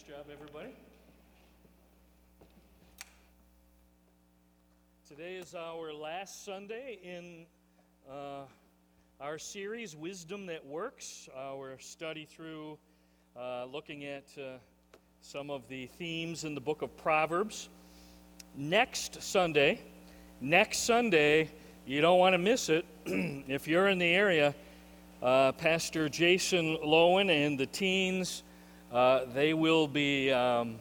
Nice job, everybody. Today is our last Sunday in uh, our series, Wisdom That Works, our study through uh, looking at uh, some of the themes in the book of Proverbs. Next Sunday, next Sunday, you don't want to miss it. if you're in the area, uh, Pastor Jason Lowen and the teens, uh, they will be um,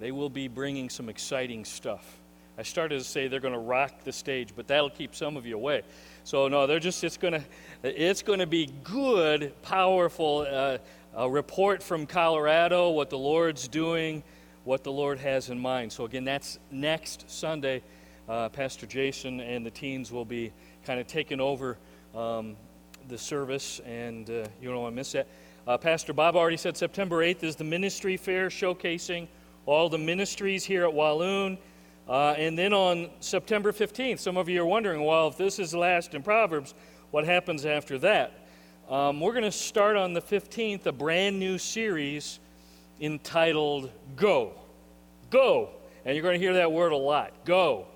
they will be bringing some exciting stuff. I started to say they're going to rock the stage, but that'll keep some of you away. So no, they're just it's going to it's going to be good, powerful. Uh, a report from Colorado, what the Lord's doing, what the Lord has in mind. So again, that's next Sunday. Uh, Pastor Jason and the teens will be kind of taking over um, the service, and uh, you don't want to miss that. Uh, Pastor Bob already said September 8th is the ministry fair showcasing all the ministries here at Walloon. Uh, and then on September 15th, some of you are wondering, well, if this is last in Proverbs, what happens after that? Um, we're going to start on the 15th a brand new series entitled Go. Go. And you're going to hear that word a lot. Go.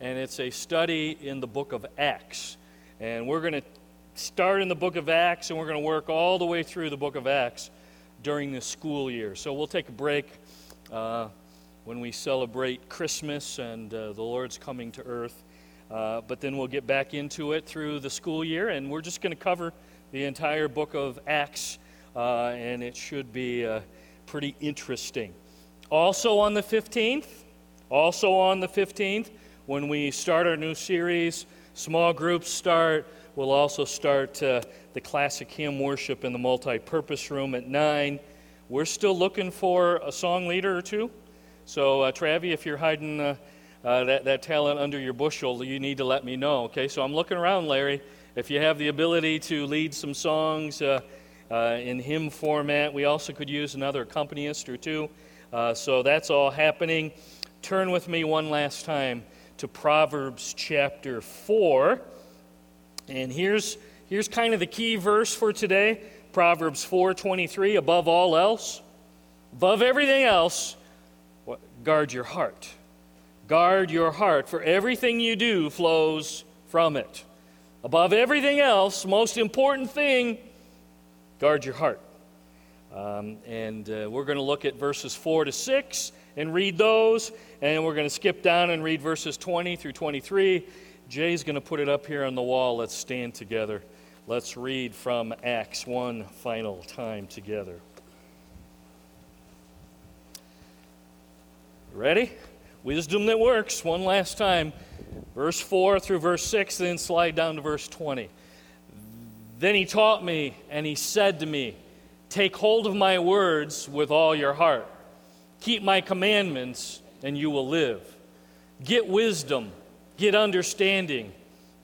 And it's a study in the book of Acts. And we're going to start in the book of Acts and we're going to work all the way through the book of Acts during the school year. So we'll take a break uh, when we celebrate Christmas and uh, the Lord's coming to earth. Uh, but then we'll get back into it through the school year, and we're just going to cover the entire book of Acts, uh, and it should be uh, pretty interesting. Also on the 15th, also on the 15th, when we start our new series, small groups start. We'll also start uh, the classic hymn worship in the multi purpose room at 9. We're still looking for a song leader or two. So, uh, Travi, if you're hiding uh, uh, that, that talent under your bushel, you need to let me know. Okay, so I'm looking around, Larry. If you have the ability to lead some songs uh, uh, in hymn format, we also could use another accompanist or two. Uh, so that's all happening. Turn with me one last time to Proverbs chapter 4. And here's, here's kind of the key verse for today. Proverbs 4:23 above all else above everything else guard your heart. Guard your heart for everything you do flows from it. Above everything else most important thing guard your heart. Um, and uh, we're going to look at verses 4 to 6 and read those and we're going to skip down and read verses 20 through 23 Jay's going to put it up here on the wall. Let's stand together. Let's read from Acts one final time together. Ready? Wisdom that works. One last time. Verse 4 through verse 6, then slide down to verse 20. Then he taught me, and he said to me, Take hold of my words with all your heart. Keep my commandments, and you will live. Get wisdom Get understanding.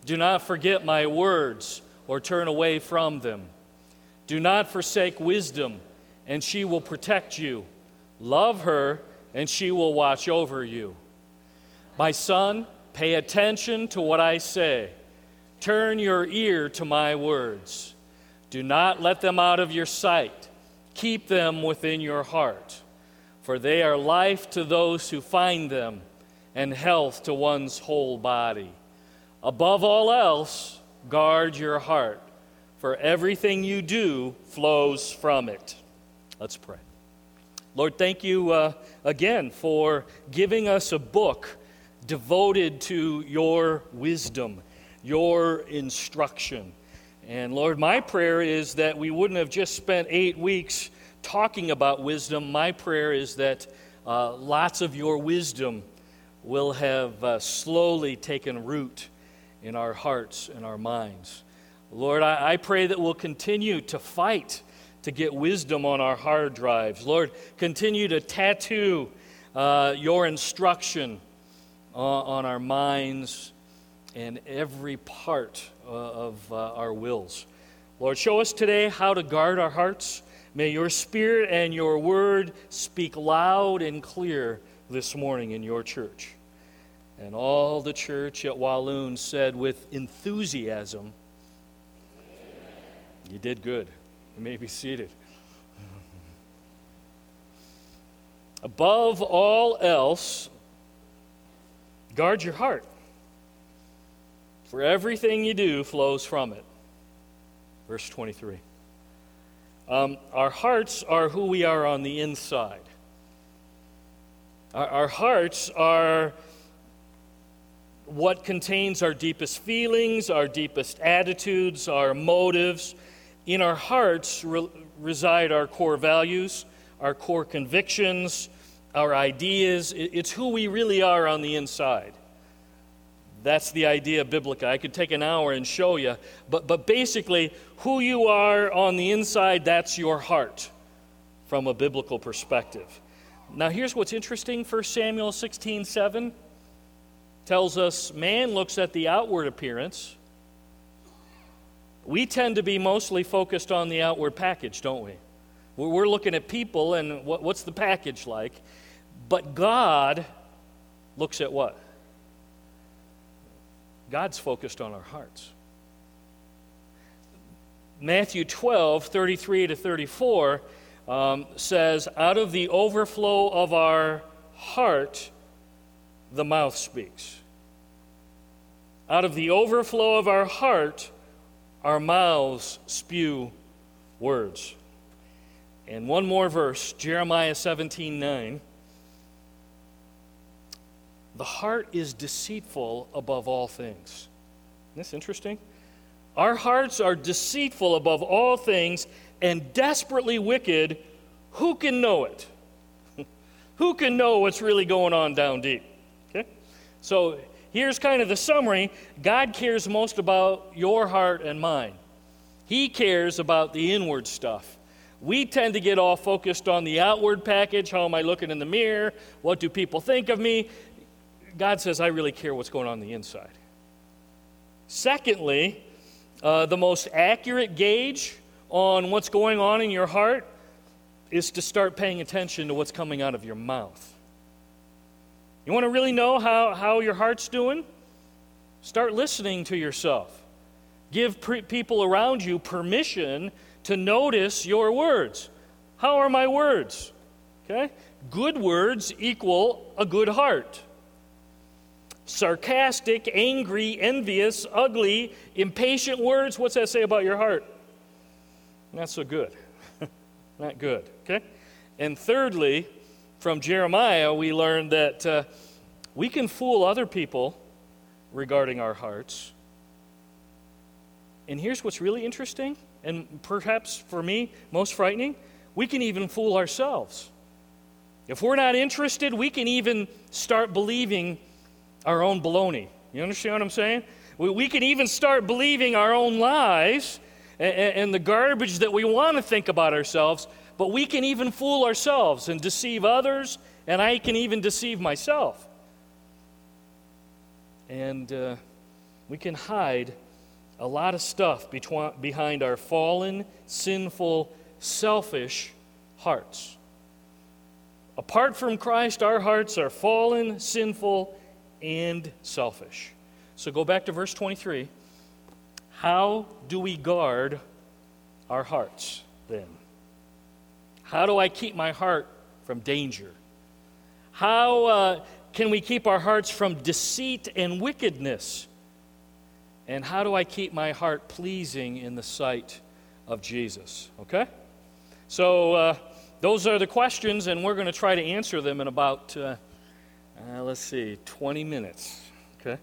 Do not forget my words or turn away from them. Do not forsake wisdom, and she will protect you. Love her, and she will watch over you. My son, pay attention to what I say. Turn your ear to my words. Do not let them out of your sight. Keep them within your heart, for they are life to those who find them and health to one's whole body. Above all else, guard your heart, for everything you do flows from it. Let's pray. Lord, thank you uh, again for giving us a book devoted to your wisdom, your instruction. And Lord, my prayer is that we wouldn't have just spent eight weeks talking about wisdom. My prayer is that uh, lots of your wisdom will have uh, slowly taken root in our hearts and our minds. Lord, I, I pray that we'll continue to fight to get wisdom on our hard drives. Lord, continue to tattoo uh, your instruction uh, on our minds and every part uh, of uh, our wills. Lord, show us today how to guard our hearts. May your spirit and your word speak loud and clear this morning in your church. And all the church at Walloon said with enthusiasm, You did good. You may be seated. Above all else, guard your heart. For everything you do flows from it. Verse 23. Um, our hearts are who we are on the inside. Our, our hearts are what contains our deepest feelings, our deepest attitudes, our motives. In our hearts re- reside our core values, our core convictions, our ideas. It's who we really are on the inside. That's the idea biblical. I could take an hour and show you. But, but basically, who you are on the inside, that's your heart from a biblical perspective. Now, here's what's interesting 1 Samuel 16 7 tells us man looks at the outward appearance. We tend to be mostly focused on the outward package, don't we? We're looking at people and what's the package like. But God looks at what? God's focused on our hearts. Matthew 12, 33 to 34 um, says, Out of the overflow of our heart, the mouth speaks. Out of the overflow of our heart, our mouths spew words. And one more verse, Jeremiah 17 9. The heart is deceitful above all things. Isn't this interesting? Our hearts are deceitful above all things and desperately wicked. Who can know it? Who can know what's really going on down deep? Okay? So here's kind of the summary God cares most about your heart and mine, He cares about the inward stuff. We tend to get all focused on the outward package. How am I looking in the mirror? What do people think of me? God says, I really care what's going on, on the inside. Secondly, uh, the most accurate gauge on what's going on in your heart is to start paying attention to what's coming out of your mouth. You want to really know how, how your heart's doing? Start listening to yourself. Give pre- people around you permission to notice your words. How are my words? Okay? Good words equal a good heart sarcastic, angry, envious, ugly, impatient words, what's that say about your heart? Not so good. Not good, okay? And thirdly, from Jeremiah, we learned that uh, we can fool other people regarding our hearts. And here's what's really interesting, and perhaps for me, most frightening we can even fool ourselves. If we're not interested, we can even start believing our own baloney. You understand what I'm saying? We, we can even start believing our own lies and, and the garbage that we want to think about ourselves, but we can even fool ourselves and deceive others, and I can even deceive myself. And uh, we can hide a lot of stuff behind our fallen, sinful, selfish hearts. Apart from Christ, our hearts are fallen, sinful, and selfish. So go back to verse 23. How do we guard our hearts then? How do I keep my heart from danger? How uh, can we keep our hearts from deceit and wickedness? And how do I keep my heart pleasing in the sight of Jesus? Okay? So, uh, those are the questions, and we're going to try to answer them in about. Uh, uh, let's see, 20 minutes. Okay?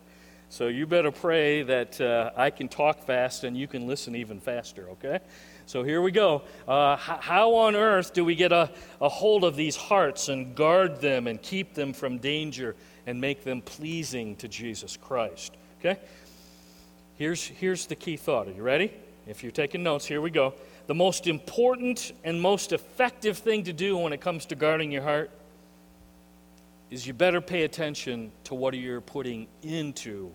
So you better pray that uh, I can talk fast and you can listen even faster, okay? So here we go. Uh, h- how on earth do we get a, a hold of these hearts and guard them and keep them from danger and make them pleasing to Jesus Christ? Okay? Here's, here's the key thought. Are you ready? If you're taking notes, here we go. The most important and most effective thing to do when it comes to guarding your heart is you better pay attention to what you're putting into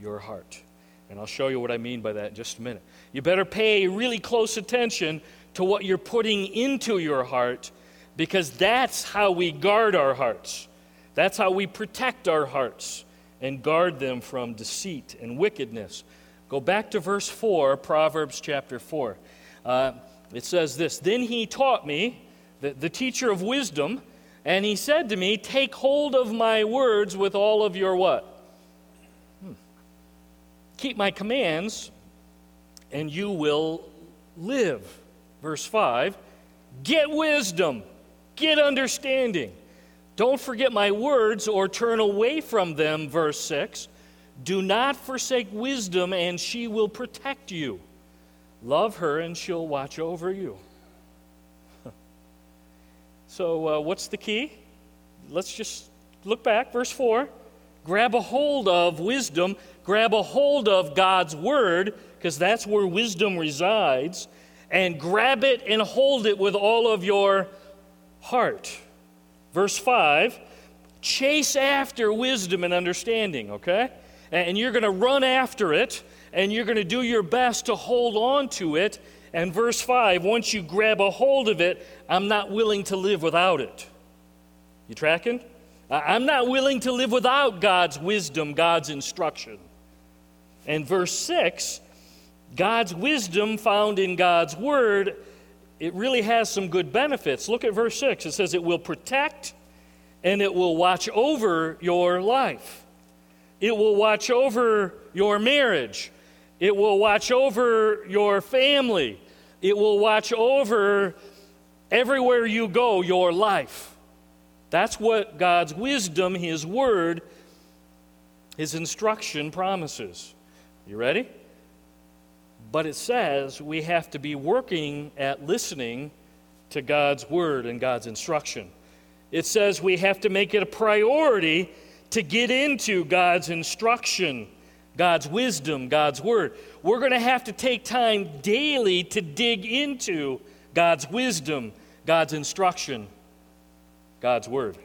your heart. And I'll show you what I mean by that in just a minute. You better pay really close attention to what you're putting into your heart because that's how we guard our hearts. That's how we protect our hearts and guard them from deceit and wickedness. Go back to verse 4, Proverbs chapter 4. Uh, it says this Then he taught me, the, the teacher of wisdom, And he said to me, Take hold of my words with all of your what? Hmm. Keep my commands, and you will live. Verse 5 Get wisdom, get understanding. Don't forget my words or turn away from them. Verse 6 Do not forsake wisdom, and she will protect you. Love her, and she'll watch over you. So, uh, what's the key? Let's just look back, verse 4. Grab a hold of wisdom, grab a hold of God's word, because that's where wisdom resides, and grab it and hold it with all of your heart. Verse 5 chase after wisdom and understanding, okay? And you're going to run after it, and you're going to do your best to hold on to it. And verse 5 once you grab a hold of it, I'm not willing to live without it. You tracking? I'm not willing to live without God's wisdom, God's instruction. And verse 6, God's wisdom found in God's word, it really has some good benefits. Look at verse 6. It says, It will protect and it will watch over your life. It will watch over your marriage. It will watch over your family. It will watch over everywhere you go, your life. That's what God's wisdom, His word, His instruction promises. You ready? But it says we have to be working at listening to God's word and God's instruction. It says we have to make it a priority to get into God's instruction, God's wisdom, God's word. We're going to have to take time daily to dig into God's wisdom, God's instruction, God's word.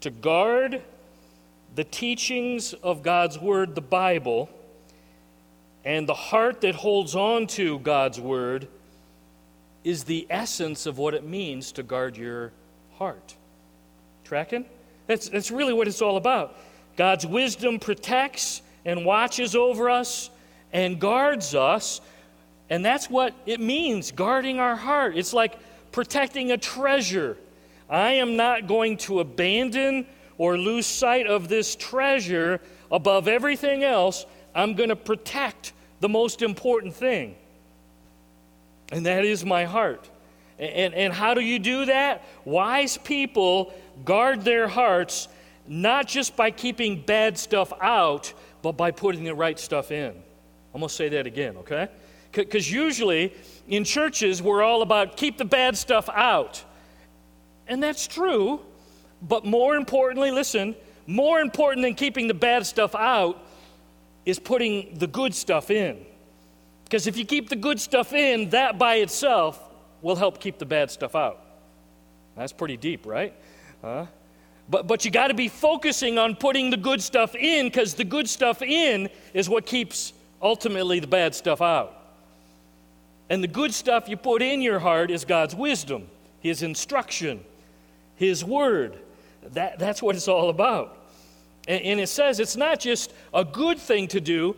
To guard the teachings of God's word, the Bible, and the heart that holds on to God's word is the essence of what it means to guard your heart. Tracking? That's, that's really what it's all about. God's wisdom protects and watches over us and guards us. And that's what it means, guarding our heart. It's like protecting a treasure. I am not going to abandon or lose sight of this treasure above everything else. I'm going to protect the most important thing, and that is my heart. And, and how do you do that? Wise people guard their hearts not just by keeping bad stuff out, but by putting the right stuff in. I'm going to say that again, okay? Because usually in churches, we're all about keep the bad stuff out. And that's true. But more importantly, listen, more important than keeping the bad stuff out is putting the good stuff in. Because if you keep the good stuff in, that by itself will help keep the bad stuff out. That's pretty deep, right? Huh? But, but you got to be focusing on putting the good stuff in because the good stuff in is what keeps ultimately the bad stuff out. And the good stuff you put in your heart is God's wisdom, His instruction, His word. That, that's what it's all about. And, and it says it's not just a good thing to do,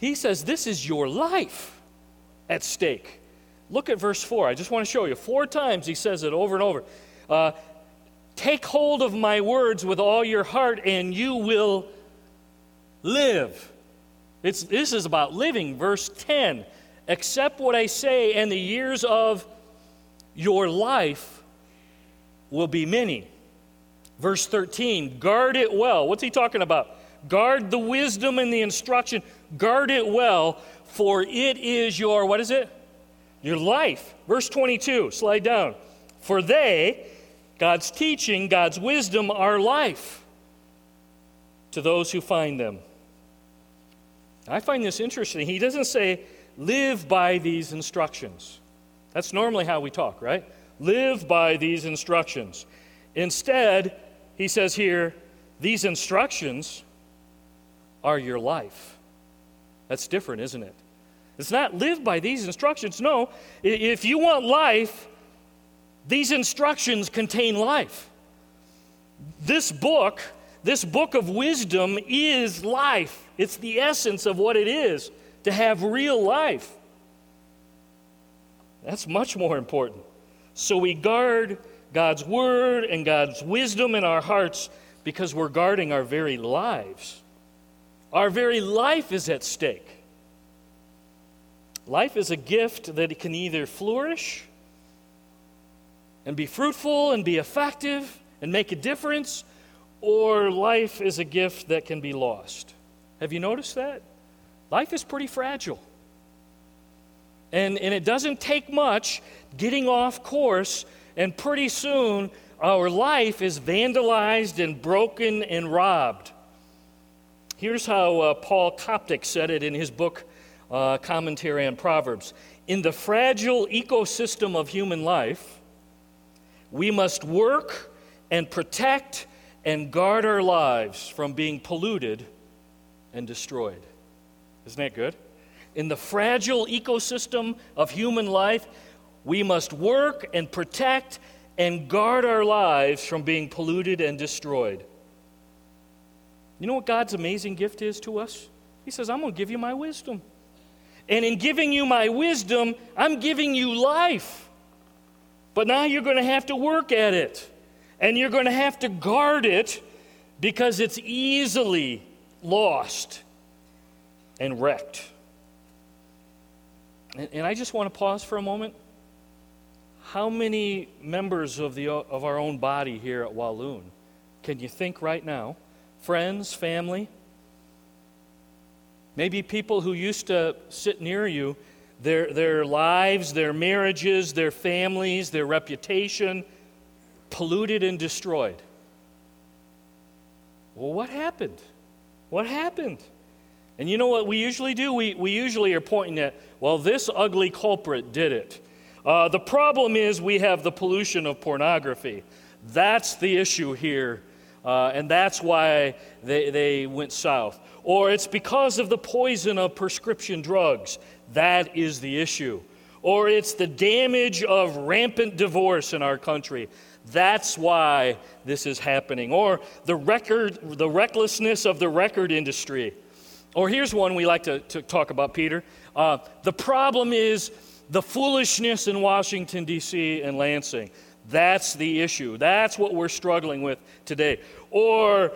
He says this is your life at stake. Look at verse 4. I just want to show you. Four times He says it over and over. Uh, Take hold of my words with all your heart, and you will live. It's, this is about living. Verse 10 Accept what I say, and the years of your life will be many. Verse 13, guard it well. What's he talking about? Guard the wisdom and the instruction. Guard it well, for it is your, what is it? Your life. Verse 22, slide down. For they, God's teaching, God's wisdom, are life to those who find them. I find this interesting. He doesn't say, live by these instructions. That's normally how we talk, right? Live by these instructions. Instead, he says here, these instructions are your life. That's different, isn't it? It's not live by these instructions. No, if you want life, these instructions contain life. This book, this book of wisdom, is life. It's the essence of what it is to have real life. That's much more important. So we guard God's word and God's wisdom in our hearts because we're guarding our very lives. Our very life is at stake. Life is a gift that can either flourish and be fruitful and be effective and make a difference, or life is a gift that can be lost. Have you noticed that? Life is pretty fragile. And, and it doesn't take much getting off course, and pretty soon our life is vandalized and broken and robbed. Here's how uh, Paul Koptak said it in his book, uh, Commentary on Proverbs. In the fragile ecosystem of human life, we must work and protect and guard our lives from being polluted and destroyed. Isn't that good? In the fragile ecosystem of human life, we must work and protect and guard our lives from being polluted and destroyed. You know what God's amazing gift is to us? He says, I'm going to give you my wisdom. And in giving you my wisdom, I'm giving you life. But now you're going to have to work at it. And you're going to have to guard it because it's easily lost and wrecked. And, and I just want to pause for a moment. How many members of, the, of our own body here at Walloon can you think right now? Friends, family? Maybe people who used to sit near you, their, their lives, their marriages, their families, their reputation polluted and destroyed. Well, what happened? What happened? And you know what we usually do? We, we usually are pointing at, well, this ugly culprit did it. Uh, the problem is we have the pollution of pornography. That's the issue here. Uh, and that's why they, they went south. Or it's because of the poison of prescription drugs. That is the issue. Or it's the damage of rampant divorce in our country. That's why this is happening. Or the record, the recklessness of the record industry. Or here's one we like to, to talk about, Peter. Uh, the problem is the foolishness in Washington, D.C. and Lansing. That's the issue. That's what we're struggling with today. Or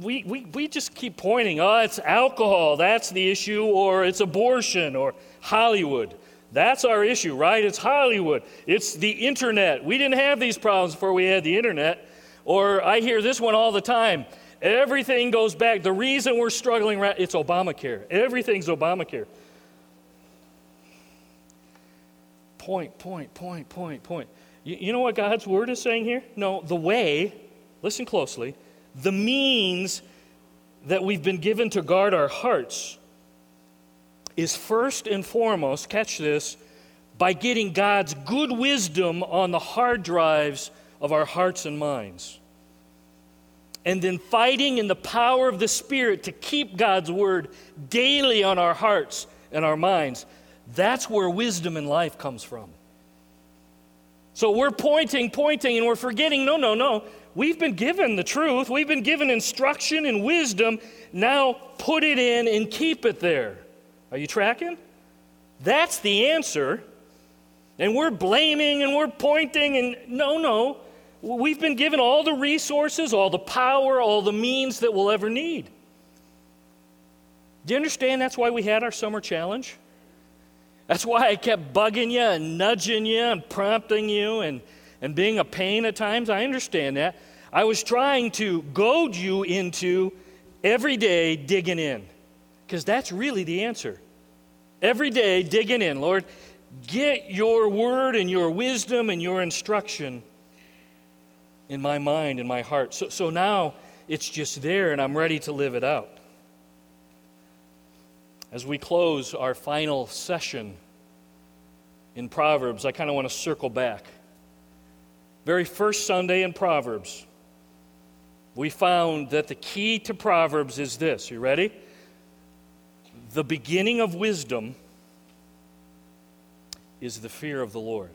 we, we, we just keep pointing, oh, it's alcohol, that's the issue, or it's abortion, or Hollywood. That's our issue, right? It's Hollywood. It's the internet. We didn't have these problems before we had the internet. Or I hear this one all the time Everything goes back. The reason we're struggling, right, it's Obamacare. Everything's Obamacare. Point, point, point, point, point. You, you know what God's word is saying here? No, the way, listen closely, the means that we've been given to guard our hearts is first and foremost, catch this, by getting God's good wisdom on the hard drives of our hearts and minds and then fighting in the power of the Spirit to keep God's word daily on our hearts and our minds. That's where wisdom in life comes from. So we're pointing, pointing, and we're forgetting no, no, no. We've been given the truth, we've been given instruction and wisdom. Now put it in and keep it there. Are you tracking? That's the answer. And we're blaming and we're pointing, and no, no. We've been given all the resources, all the power, all the means that we'll ever need. Do you understand that's why we had our summer challenge? That's why I kept bugging you and nudging you and prompting you and, and being a pain at times. I understand that. I was trying to goad you into every day digging in, because that's really the answer. Every day digging in. Lord, get your word and your wisdom and your instruction in my mind, in my heart. So, so now it's just there and I'm ready to live it out. As we close our final session in Proverbs, I kind of want to circle back. Very first Sunday in Proverbs, we found that the key to Proverbs is this. You ready? The beginning of wisdom is the fear of the Lord.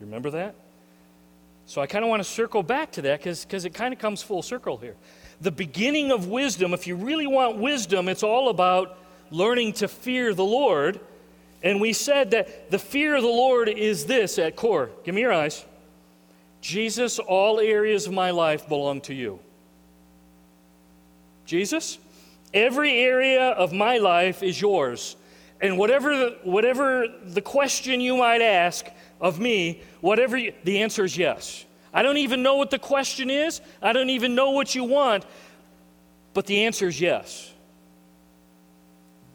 You remember that? So I kind of want to circle back to that because it kind of comes full circle here. The beginning of wisdom, if you really want wisdom, it's all about learning to fear the Lord. And we said that the fear of the Lord is this at core. Give me your eyes. Jesus, all areas of my life belong to you. Jesus, every area of my life is yours. And whatever the, whatever the question you might ask of me, whatever you, the answer is yes. I don't even know what the question is. I don't even know what you want, but the answer is yes.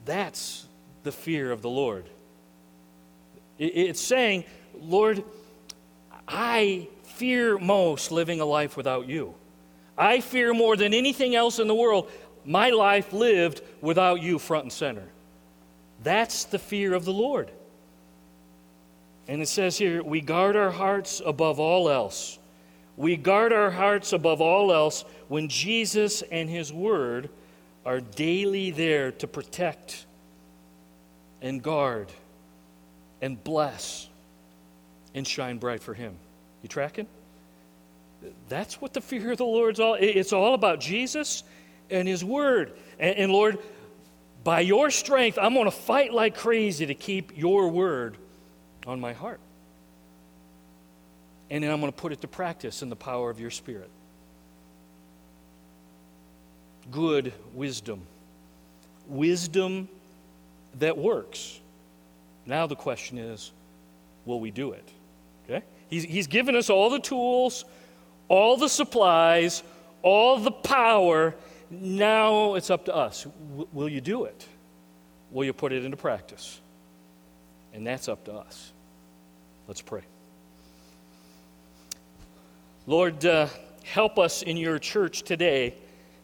That's the fear of the Lord. It's saying, Lord, I fear most living a life without you. I fear more than anything else in the world my life lived without you front and center. That's the fear of the Lord. And it says here, we guard our hearts above all else. We guard our hearts above all else when Jesus and His Word are daily there to protect and guard and bless and shine bright for Him. You tracking? That's what the fear of the Lord's all. It's all about Jesus and His Word. And, and Lord, by your strength, I'm going to fight like crazy to keep your Word on my heart. And then I'm going to put it to practice in the power of your Spirit. Good wisdom. Wisdom that works. Now the question is will we do it? Okay? He's, he's given us all the tools, all the supplies, all the power. Now it's up to us. W- will you do it? Will you put it into practice? And that's up to us. Let's pray. Lord, uh, help us in your church today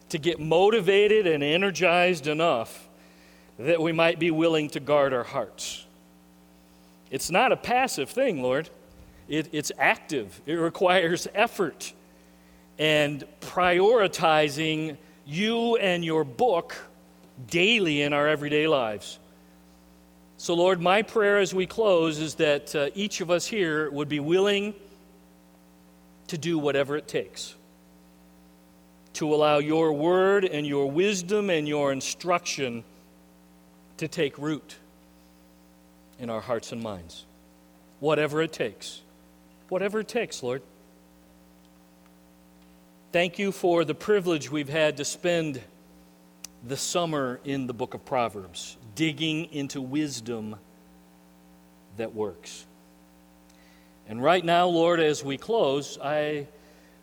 to get motivated and energized enough that we might be willing to guard our hearts. It's not a passive thing, Lord. It, it's active, it requires effort and prioritizing you and your book daily in our everyday lives. So, Lord, my prayer as we close is that uh, each of us here would be willing to do whatever it takes to allow your word and your wisdom and your instruction to take root in our hearts and minds. Whatever it takes. Whatever it takes, Lord. Thank you for the privilege we've had to spend the summer in the book of Proverbs, digging into wisdom that works. And right now, Lord, as we close, I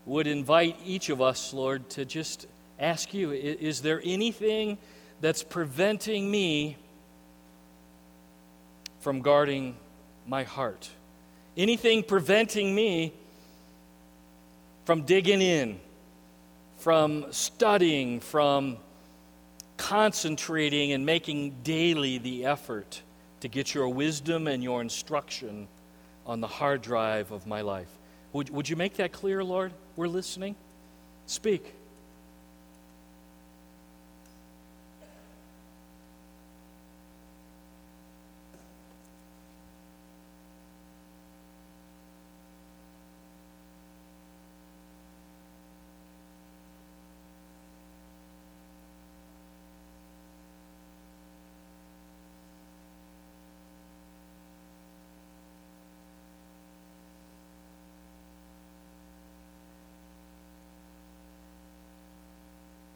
would invite each of us, Lord, to just ask you is there anything that's preventing me from guarding my heart? Anything preventing me from digging in, from studying, from concentrating and making daily the effort to get your wisdom and your instruction on the hard drive of my life? Would, would you make that clear, Lord? We're listening. Speak.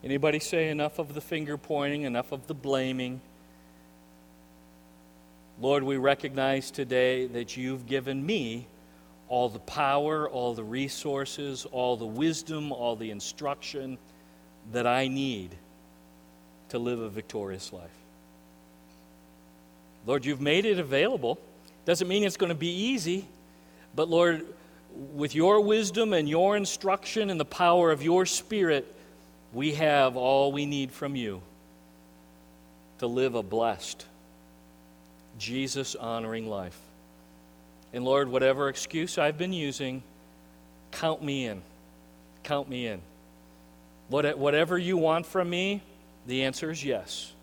Anybody say enough of the finger pointing, enough of the blaming? Lord, we recognize today that you've given me all the power, all the resources, all the wisdom, all the instruction that I need to live a victorious life. Lord, you've made it available. Doesn't mean it's going to be easy, but Lord, with your wisdom and your instruction and the power of your Spirit, we have all we need from you to live a blessed, Jesus honoring life. And Lord, whatever excuse I've been using, count me in. Count me in. Whatever you want from me, the answer is yes.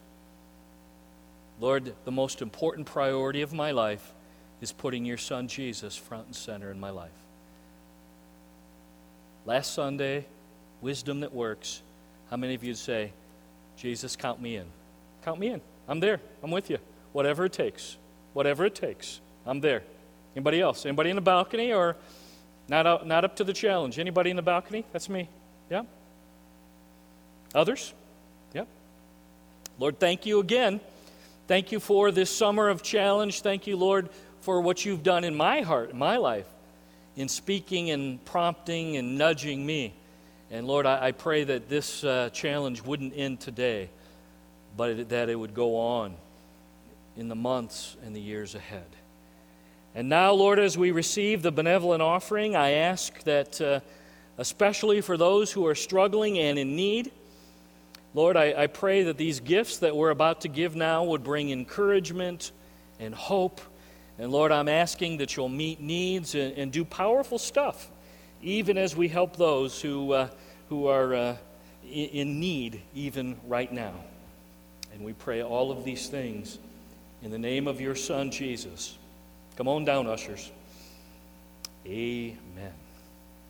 Lord, the most important priority of my life is putting your son Jesus front and center in my life. Last Sunday, wisdom that works. How many of you say, Jesus, count me in? Count me in. I'm there. I'm with you. Whatever it takes. Whatever it takes. I'm there. Anybody else? Anybody in the balcony or Not, up, not up to the challenge. Anybody in the balcony? That's me. Yeah? Others? Yep. Lord, thank you again. Thank you for this summer of challenge. Thank you, Lord, for what you've done in my heart, in my life, in speaking and prompting and nudging me. And Lord, I, I pray that this uh, challenge wouldn't end today, but it, that it would go on in the months and the years ahead. And now, Lord, as we receive the benevolent offering, I ask that, uh, especially for those who are struggling and in need, Lord, I, I pray that these gifts that we're about to give now would bring encouragement and hope. And Lord, I'm asking that you'll meet needs and, and do powerful stuff, even as we help those who, uh, who are uh, in, in need, even right now. And we pray all of these things in the name of your Son, Jesus. Come on down, ushers. Amen.